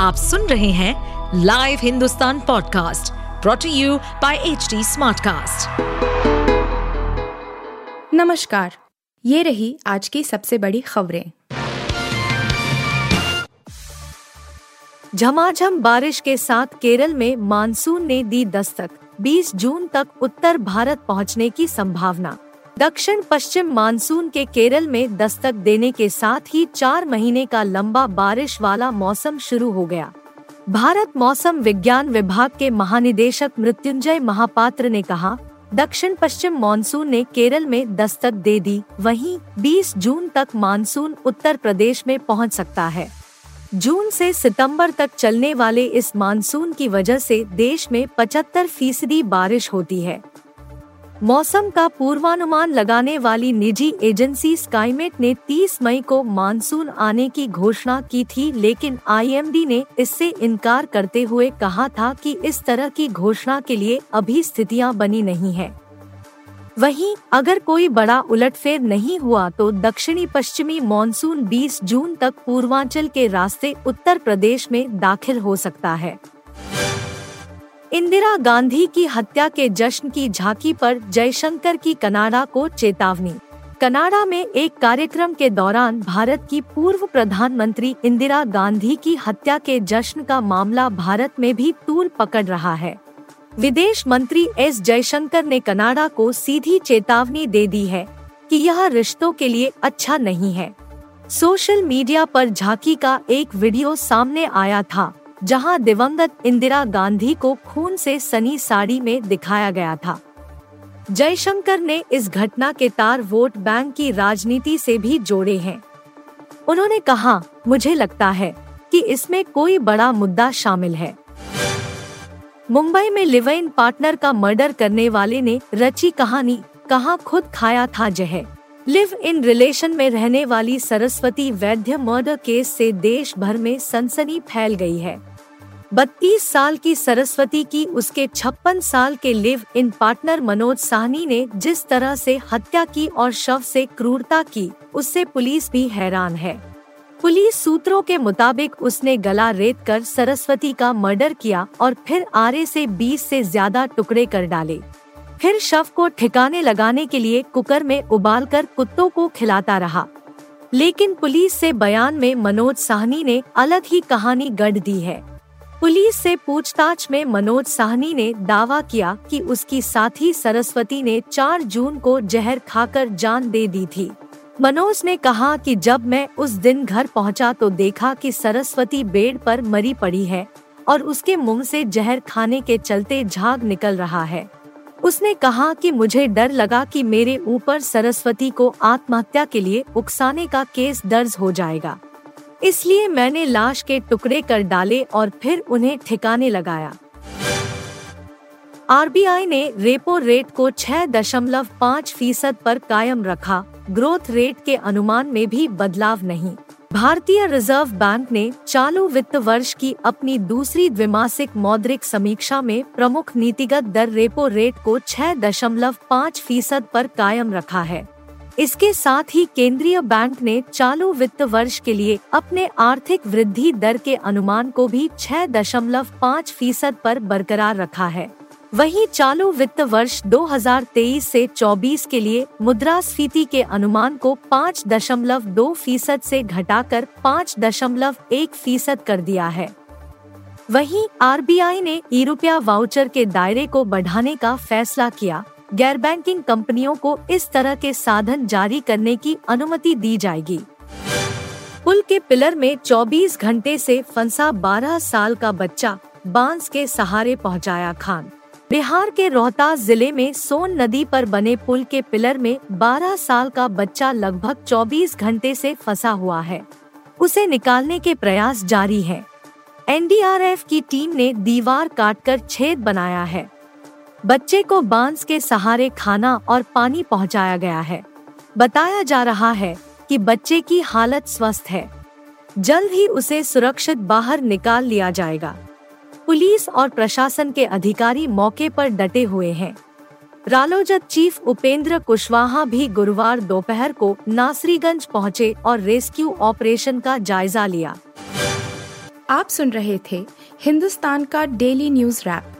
आप सुन रहे हैं live Hindustan podcast brought to you by H Smartcast. नमस्कार, ये रही आज की सबसे बड़ी खबरें झमाझम बारिश के साथ केरल में मानसून ने दी दस्तक 20 जून तक उत्तर भारत पहुँचने की संभावना दक्षिण पश्चिम मानसून के केरल में दस्तक देने के साथ ही चार महीने का लंबा बारिश वाला मौसम शुरू हो गया। भारत मौसम विज्ञान विभाग के महानिदेशक मृत्युंजय महापात्र ने कहा, दक्षिण पश्चिम मानसून ने केरल में दस्तक दे दी, वहीं 20 जून तक मानसून उत्तर प्रदेश में पहुँच सकता है। जून से सितंबर तक चलने वाले इस मानसून की वजह से देश में 75 फ़ीसदी बारिश होती है। मौसम का पूर्वानुमान लगाने वाली निजी एजेंसी स्काईमेट ने 30 मई को मानसून आने की घोषणा की थी, लेकिन आईएमडी ने इससे इनकार करते हुए कहा था कि इस तरह की घोषणा के लिए अभी स्थितियाँ बनी नहीं है। वहीं, अगर कोई बड़ा उलटफेर नहीं हुआ तो दक्षिणी पश्चिमी मानसून 20 जून तक पूर्वांचल के रास्ते उत्तर प्रदेश में दाखिल हो सकता है। इंदिरा गांधी की हत्या के जश्न की झांकी पर जयशंकर की कनाडा को चेतावनी। कनाडा में एक कार्यक्रम के दौरान भारत की पूर्व प्रधानमंत्री इंदिरा गांधी की हत्या के जश्न का मामला भारत में भी तूल पकड़ रहा है। विदेश मंत्री एस जयशंकर ने कनाडा को सीधी चेतावनी दे दी है कि यह रिश्तों के लिए अच्छा नहीं है। सोशल मीडिया पर झांकी का एक वीडियो सामने आया था। जहाँ दिवंगत इंदिरा गांधी को खून से सनी साड़ी में दिखाया गया था। जयशंकर ने इस घटना के तार वोट बैंक की राजनीति से भी जोड़े हैं। उन्होंने कहा, मुझे लगता है कि इसमें कोई बड़ा मुद्दा शामिल है। मुंबई में लिव इन पार्टनर का मर्डर करने वाले ने रची कहानी, कहा खुद खाया था जहर लिव इन रिलेशन में रहने वाली सरस्वती वैद्य मर्डर केस से देश भर में सनसनी फैल गई है। बत्तीस साल की सरस्वती की उसके छप्पन साल के live in partner Manoj Sahni ने जिस तरह से हत्या की और शव से क्रूरता की, उससे पुलिस भी हैरान है। पुलिस सूत्रों के मुताबिक उसने गला रेत कर सरस्वती का मर्डर किया और फिर आरे से 20 से ज़्यादा टुकड़े कर डाले। फिर शव को ठिकाने लगाने के लिए कुकर में उबालकर कुत्तों को खिलाता रहा। लेकिन पुलिस से बयान में मनोज साहनी ने अलग ही कहानी गढ़ दी है। पुलिस से पूछताछ में मनोज साहनी ने दावा किया कि उसकी साथी सरस्वती ने 4 जून को जहर खाकर जान दे दी थी। मनोज ने कहा कि जब मैं उस दिन घर पहुँचा तो देखा कि सरस्वती बेड पर मरी पड़ी है और उसके मुँह से जहर खाने के चलते झाग निकल रहा है। उसने कहा कि मुझे डर लगा कि मेरे ऊपर सरस्वती को आत्महत्या के लिए उकसाने का केस दर्ज हो जाएगा। इसलिए मैंने लाश के टुकड़े कर डाले और फिर उन्हें ठिकाने लगाया। आरबीआई ने रेपो रेट को छह दशमलव पाँच फ़ीसद पर कायम रखा। ग्रोथ रेट के अनुमान में भी बदलाव नहीं। भारतीय रिज़र्व बैंक ने चालू वित्त वर्ष की अपनी दूसरी द्विमासिक मौद्रिक समीक्षा में प्रमुख नीतिगत दर रेपो रेट को छह दशमलव पाँच फ़ीसद पर कायम रखा है। इसके साथ ही केंद्रीय बैंक ने चालू वित्त वर्ष के लिए अपने आर्थिक वृद्धि दर के अनुमान को भी छह दशमलव पाँच फ़ीसद पर बरकरार रखा है। वहीं चालू वित्त वर्ष 2023 से 24 के लिए मुद्रास्फीति के अनुमान को पाँच दशमलव दो फ़ीसद ऐसी घटाकर पाँच दशमलव एक फ़ीसद कर दिया है। वहीं आरबीआई ने ई रुपया वाउचर के दायरे को बढ़ाने का फैसला किया। गैर बैंकिंग कंपनियों को इस तरह के साधन जारी करने की अनुमति दी जाएगी। पुल के पिलर में 24 घंटे से फंसा 12 साल का बच्चा बाँस के सहारे पहुँचाया खान। बिहार के रोहतास ज़िले में सोन नदी पर बने पुल के पिलर में 12 साल का बच्चा लगभग 24 घंटे से फंसा हुआ है। उसे निकालने के प्रयास जारी है। एनडीआरएफ की टीम ने दीवार काटकर छेद बनाया है। बच्चे को बाँस के सहारे खाना और पानी पहुँचाया गया है। बताया जा रहा है कि बच्चे की हालत स्वस्थ है। जल्द ही उसे सुरक्षित बाहर निकाल लिया जाएगा। पुलिस और प्रशासन के अधिकारी मौके पर डटे हुए हैं। रालोजत चीफ उपेंद्र कुशवाहा भी गुरुवार दोपहर को नासरीगंज पहुँचे और रेस्क्यू ऑपरेशन का जायजा लिया। आप सुन रहे थे हिंदुस्तान का डेली न्यूज़ रैप।